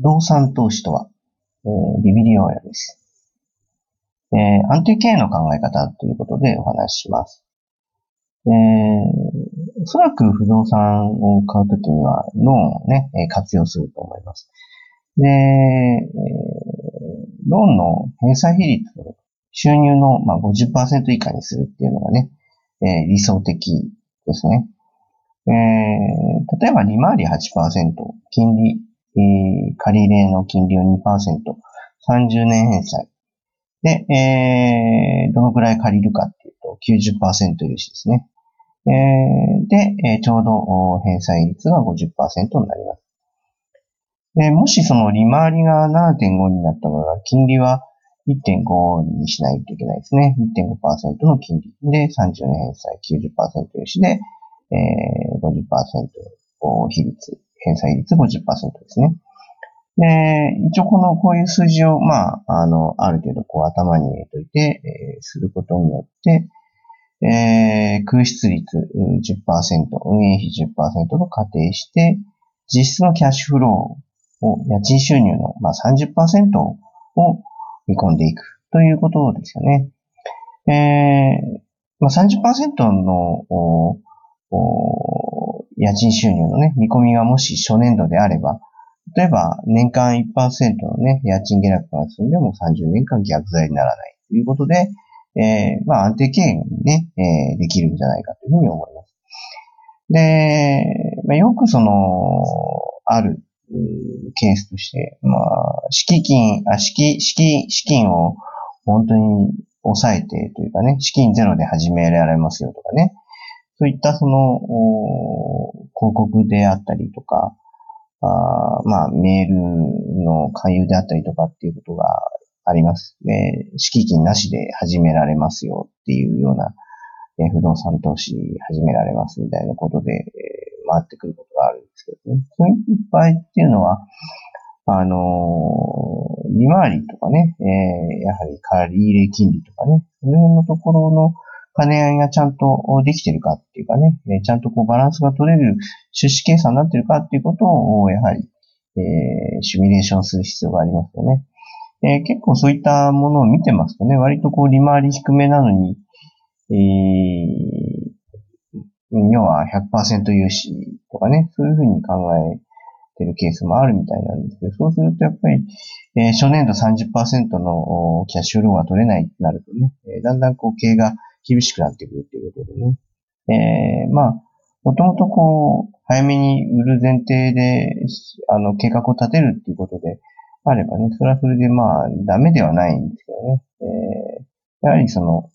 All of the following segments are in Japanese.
不動産投資とは、えー、ビビリオーヤです。えー、安定経営の考え方ということでお話しします。えー、おそらく不動産を買うときにはローンをね、活用すると思います。で、えー、ローンの返済比率収入の、まあ、50%以下にするっていうのがね、えー、理想的ですね。えー、例えば利回り8%、金利、えー、借り入れの金利を2%、30年返済。で、えー、どのくらい借りるかっていうと90%融資ですね。えー、で、えー、ちょうど返済率が50%になります。で、もしその利回りが7.5になった場合は、金利は1.5にしないといけないですね。1.5%の金利で30年返済90%融資で、えー、50%比率、返済率50%ですね。で、一応この、こういう数字を、まあ、あの、ある程度こう頭に入れといて、えー、することによって、えー、空室率10%、運営費10%と仮定して、実質のキャッシュフローを、家賃収入の、まあ、30%を見込んでいくということですよね。えー、まあ30%のおお家賃収入のね、見込みがもし初年度であれば、例えば年間1%のね、家賃下落が進んでも30年間逆剤にならないということで、えー、まあ安定経営にね、えー、できるんじゃないかというふうに思います。で、まあ、よくその、あるケースとして、まあ、敷金、あ、敷、敷、資金を本当に抑えてというかね、資金ゼロで始められますよとかね、そういったその、広告であったりとか、あまあ、メールの勧誘であったりとかっていうことがあります。で、敷金なしで始められますよっていうような、え不動産投資始められますみたいなことで、え回ってくることがあるんですけどね。そういう場合っていうのは、あのー、利回りとかね、え、やはり借り入れ金利とかね、その辺のところの兼ね合いがちゃんとできてるかっていうかね、ちゃんとこうバランスが取れる出資計算になってるかっていうことを、やはり、え、シミュレーションする必要がありますよね。え、結構そういったものを見てますとね、割とこう利回り低めなのに、えー、要は100%融資とかね、そういうふうに考えてるケースもあるみたいなんですけど、そうするとやっぱり、えー、初年度30%のキャッシュフローが取れないってなるとね、えー、だんだんこう経営が厳しくなってくるっていうことでね。えー、まあ、もともとこう、早めに売る前提で、あの、計画を立てるっていうことであればね、それはそれでまあ、ダメではないんですけどね。えー、やはりその、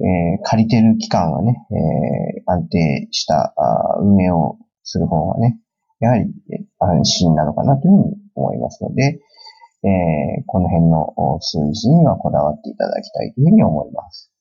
えー、借りてる期間はね、えー、安定したあ運営をする方がね、やはり安心なのかなというふうに思いますので、えー、この辺の数字にはこだわっていただきたいというふうに思います。